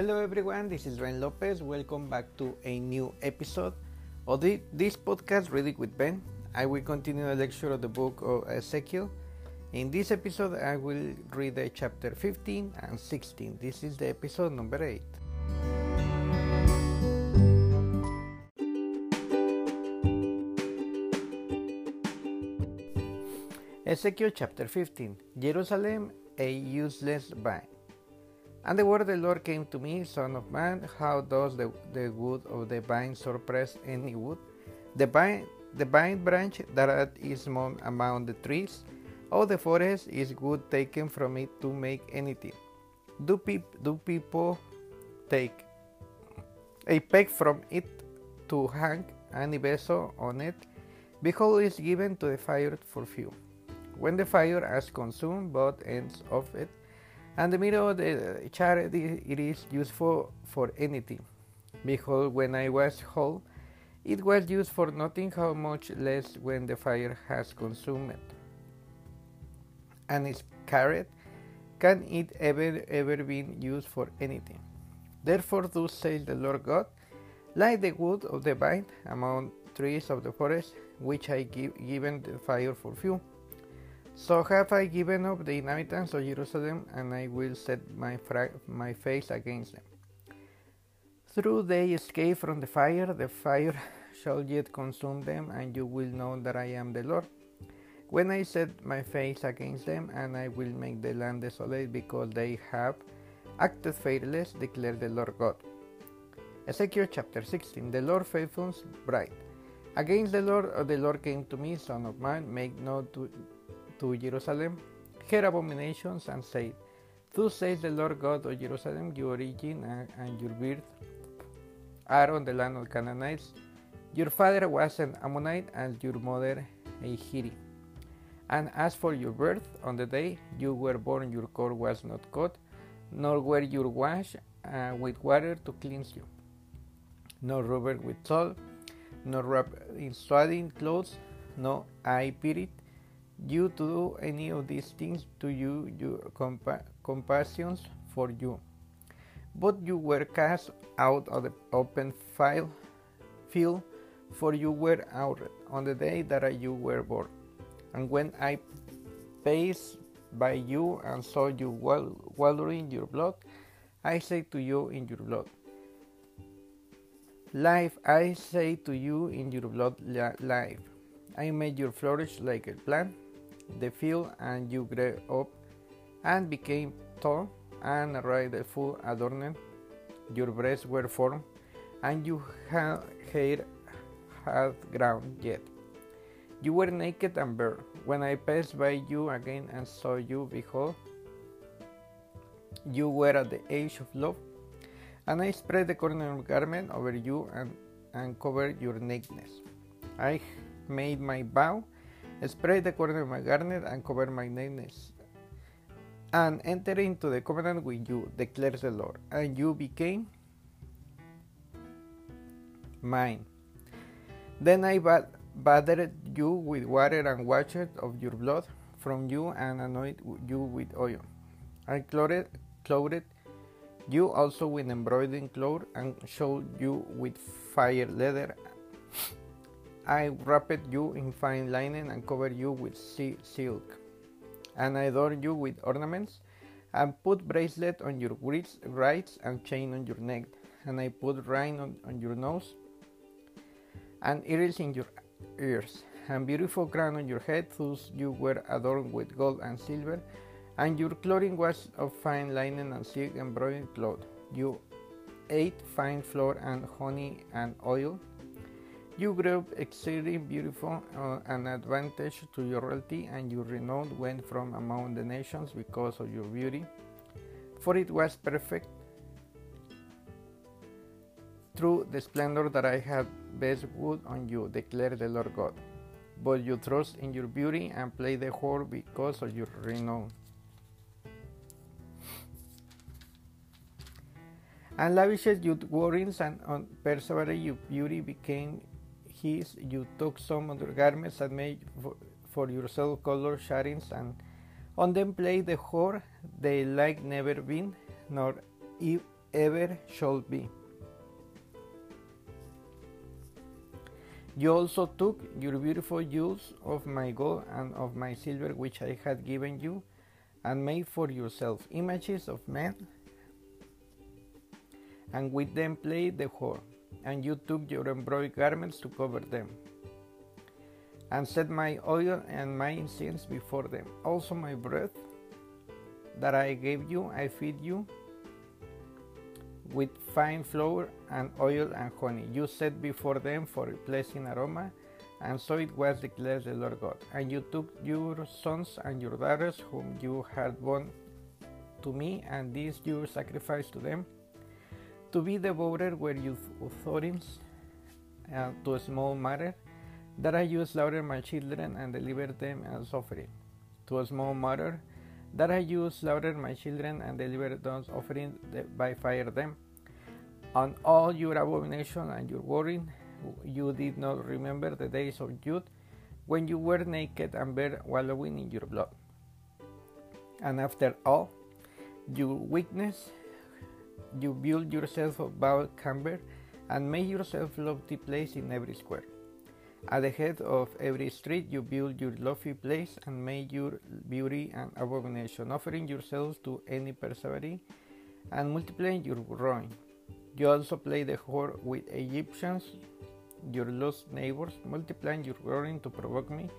Hello everyone, this is Ben Lopez. Welcome back to a new episode of the, this podcast, Reading with Ben. I will continue the lecture of the book of Ezekiel. In this episode, I will read the chapter 15 and 16. This is the episode number 8. Ezekiel chapter 15 Jerusalem, a useless vine. And the word of the Lord came to me, Son of man, how does the, the wood of the vine suppress any wood? The vine, the vine branch that is among the trees of the forest is wood taken from it to make anything. Do, peop, do people take a peg from it to hang any vessel on it? Behold, is given to the fire for fuel. When the fire has consumed both ends of it, and the middle of the chariot it is useful for anything. Behold, when I was whole, it was used for nothing, how much less when the fire has consumed. And its carrot, can it ever ever be used for anything? Therefore, thus says the Lord God, like the wood of the vine among trees of the forest, which I give given the fire for fuel so have I given up the inhabitants of Jerusalem, and I will set my, my face against them. Through they escape from the fire, the fire shall yet consume them, and you will know that I am the Lord. When I set my face against them, and I will make the land desolate because they have acted faithless, declares the Lord God. Ezekiel chapter 16 The Lord faithful's bride. Against the Lord, the Lord came to me, Son of man, make known to to Jerusalem her abominations and said, Thus says the Lord God of Jerusalem, your origin and, your birth are on the land of Canaanites. Your father was an Ammonite and your mother a Hittite. And as for your birth, on the day you were born, your cord was not cut, nor were you washed uh, with water to cleanse you, nor rubbed with salt, nor wrapped in swaddling clothes, no I pitied you to do any of these things to you, your compa- compassions for you. But you were cast out of the open file, field, for you were out on the day that you were born. And when I passed by you and saw you wallowing your blood, I say to you in your blood, Life, I say to you in your blood, life. I made you flourish like a plant the field, and you grew up and became tall and arrived full adorned. Your breasts were formed, and your hair had grown yet. You were naked and bare. When I passed by you again and saw you, behold, you were at the age of love. And I spread the corner of garment over you and, and covered your nakedness. I made my vow spread the corner of my garment and cover my nakedness, and enter into the covenant with you, declares the Lord, and you became mine. Then I bathed you with water and washed of your blood from you and anointed you with oil. I clothed, clothed you also with embroidered cloth and showed you with fire leather I wrapped you in fine linen and covered you with silk. And I adorned you with ornaments, and put bracelet on your wrists and chain on your neck. And I put ring on, on your nose, and ears in your ears, and beautiful crown on your head. Thus you were adorned with gold and silver, and your clothing was of fine linen and silk embroidered cloth. You ate fine flour and honey and oil you grew exceedingly beautiful, uh, an advantage to your royalty, and your renown went from among the nations because of your beauty. For it was perfect through the splendor that I had bestowed on you, declared the Lord God. But you trust in your beauty and play the whore because of your renown. And lavished your warrings and on your beauty became his, you took some of the garments and made for yourself color shadings, and on them played the whore, they like never been, nor ever shall be. You also took your beautiful jewels of my gold and of my silver, which I had given you, and made for yourself images of men, and with them played the whore. And you took your embroidered garments to cover them, and set my oil and my incense before them. Also, my bread that I gave you, I feed you with fine flour and oil and honey. You set before them for a pleasing aroma, and so it was declared the Lord God. And you took your sons and your daughters, whom you had born to me, and these you sacrificed to them, to be devoted were authorities uh, to a small matter, that I you slaughter my children and deliver them as offering. To a small matter, that I you slaughter my children and deliver those offering by fire them. On all your abomination and your warring, you did not remember the days of youth when you were naked and bare wallowing in your blood. And after all your weakness, you build yourself a bow camber and make yourself lofty place in every square. At the head of every street you build your lofty place and make your beauty an abomination, offering yourselves to any persevering and multiplying your ruin. You also play the whore with Egyptians, your lost neighbors, multiplying your ruin to provoke me.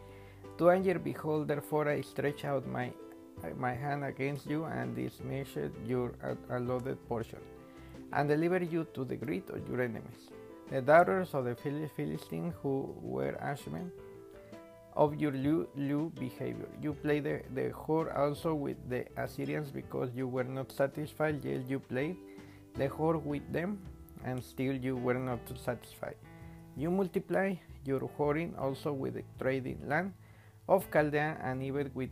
To anger, behold, therefore I stretch out my my hand against you and dismiss your allotted portion, and deliver you to the greed of your enemies the daughters of the Philistines who were ashamed of your lewd behavior. You played the, the whore also with the Assyrians because you were not satisfied, yet you played the whore with them, and still you were not satisfied. You multiply your whoring also with the trading land of Chaldea, and even with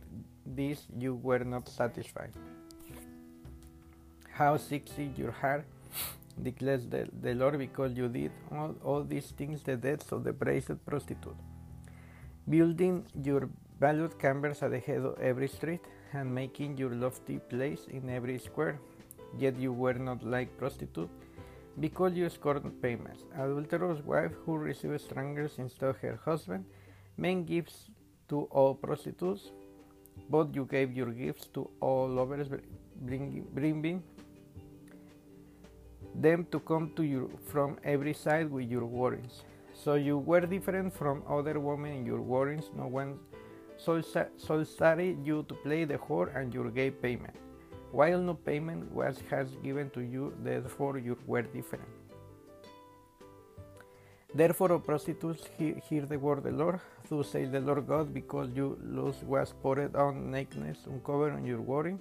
this you were not satisfied. How sexy your heart declares the, the Lord, because you did all, all these things, the deaths of the praised prostitute. Building your valued chambers at the head of every street, and making your lofty place in every square. Yet you were not like prostitute, because you scorned payments. Adulterous wife who receives strangers instead of her husband, men gifts to all prostitutes, but you gave your gifts to all lovers, bringing, them to come to you from every side with your warnings. So you were different from other women in your warnings. No one so solicited you to play the whore and you gave payment. While no payment was has given to you, therefore you were different. Therefore, O prostitutes, hear, the word of the Lord. Thus says the Lord God, because you lust was poured on nakedness, uncovered on your warring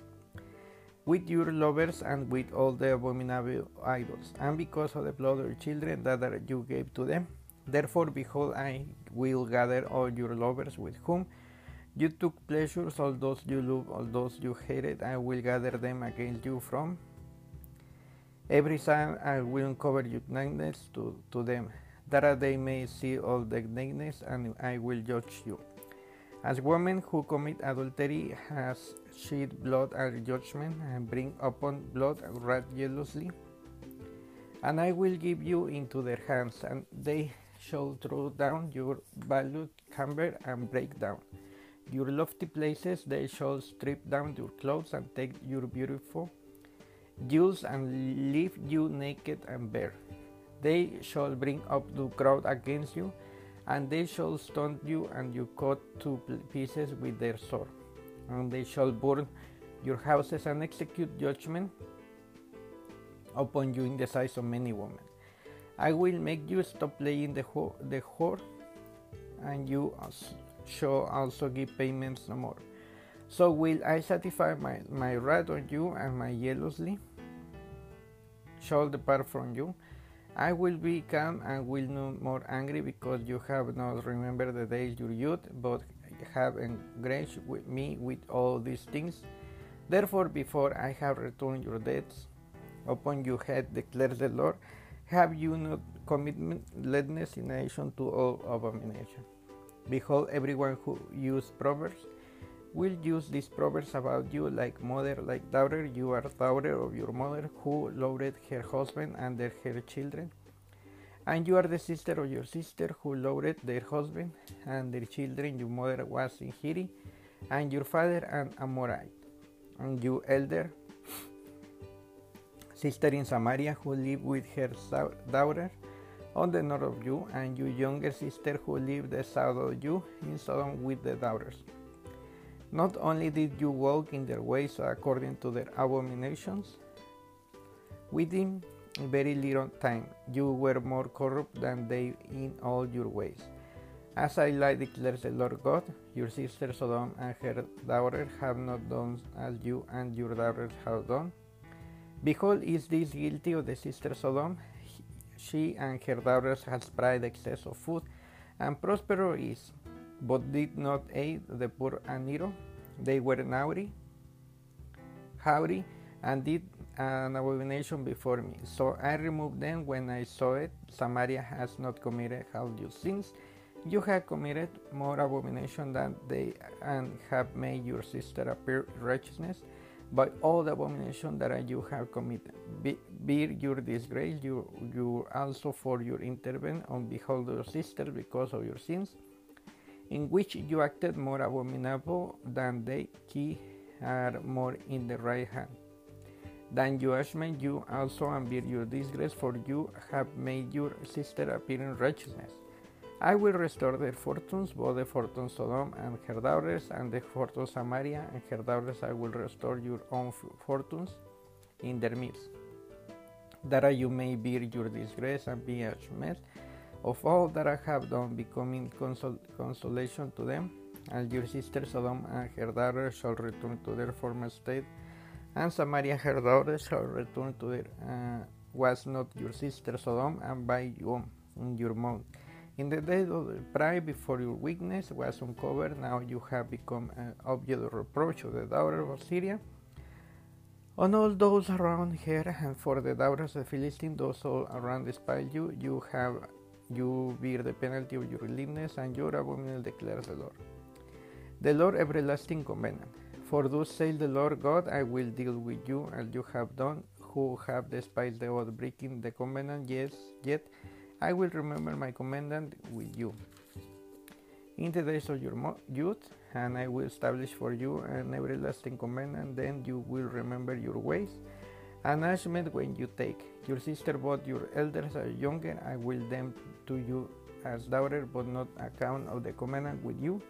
with your lovers and with all the abominable idols, and because of the blood of your children that you gave to them. Therefore, behold, I will gather all your lovers with whom you took pleasures, all those you loved, all those you hated, I will gather them against you from every side. I will uncover your nakedness to, to them, that they may see all the nakedness, and I will judge you. As women who commit adultery has shed blood and judgment, and bring upon blood and wrath jealously. And I will give you into their hands, and they shall throw down your valued chamber and break down your lofty places. They shall strip down your clothes and take your beautiful jewels and leave you naked and bare. They shall bring up the crowd against you and they shall stone you and you cut to pieces with their sword. And they shall burn your houses and execute judgment upon you in the sight of many women. I will make you stop playing the, whore, the whore, and you shall also give payments no more. So will I satisfy my, my wrath on you, and my jealously shall depart from you I will be calm and will no more angry because you have not remembered the days your youth, but have engraged with me with all these things. Therefore, before I have returned your debts upon your head, declares the Lord, have you not committed in nation to all abomination? Behold, everyone who uses proverbs will use these proverbs about you like mother, like daughter. You are daughter of your mother who loved her husband and her children. And you are the sister of your sister who loved their husband and their children. Your mother was in Hiri, and your father an Amorite. And you elder sister in Samaria who lived with her daughter on the north of you, and your younger sister who lived the south of you in Sodom with the daughters. Not only did you walk in their ways according to their abominations, within very little time you were more corrupt than they in all your ways. As I lie, declares the Lord God, your sister Sodom and her daughter have not done as you and your daughters have done. Behold, is this guilty of the sister Sodom? She and her daughters has pride excess of food, and prosper is but did not aid the poor and needy. They were naughty, haughty, and did an abomination before me. So I removed them when I saw it. Samaria has not committed all your sins. You have committed more abomination than they, and have made your sister appear righteousness by all the abomination that you have committed. Be, bear your disgrace, you, you also for your intervention on behold your sister because of your sins in which you acted more abominable than they qui are more in the right hand. Than judgment you also bear your disgrace, for you have made your sister appear in righteousness. I will restore their fortunes, both the fortunes Sodom and her daughters, and the fortunes of Samaria and her daughters. I will restore your own fortunes in their midst, that you may bear your disgrace and be ashamed of all that I have done, becoming consol- consolation to them. And your sister Sodom and her daughters shall return to their former state, and Samaria her daughters shall return to their. Uh, was not your sister Sodom, and by you in your mouth. In the day of the pride before your weakness was uncovered, now you have become an object of reproach of the daughter of Syria. On all those around her, and for the daughters of the Philistines, those all around despise you, you have you bear the penalty of your lewdness and your abomination, declares the Lord. The Lord everlasting covenant. For thus says the Lord God, I will deal with you as you have done, who have despised the oath, breaking the covenant. Yes, yet I will remember my commandment with you. In the days of your youth, and I will establish for you an everlasting commandment, then you will remember your ways Announcement when you take your sister, but your elders are younger, I will them to you as daughter, but not account of the covenant with you.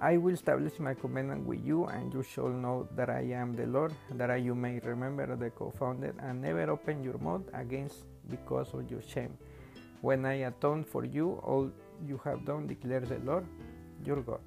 I will establish my covenant with you, and you shall know that I am the Lord, that I, you may remember the confounded, and never open your mouth against because of your shame. When I atone for you all you have done, declares the Lord, your God.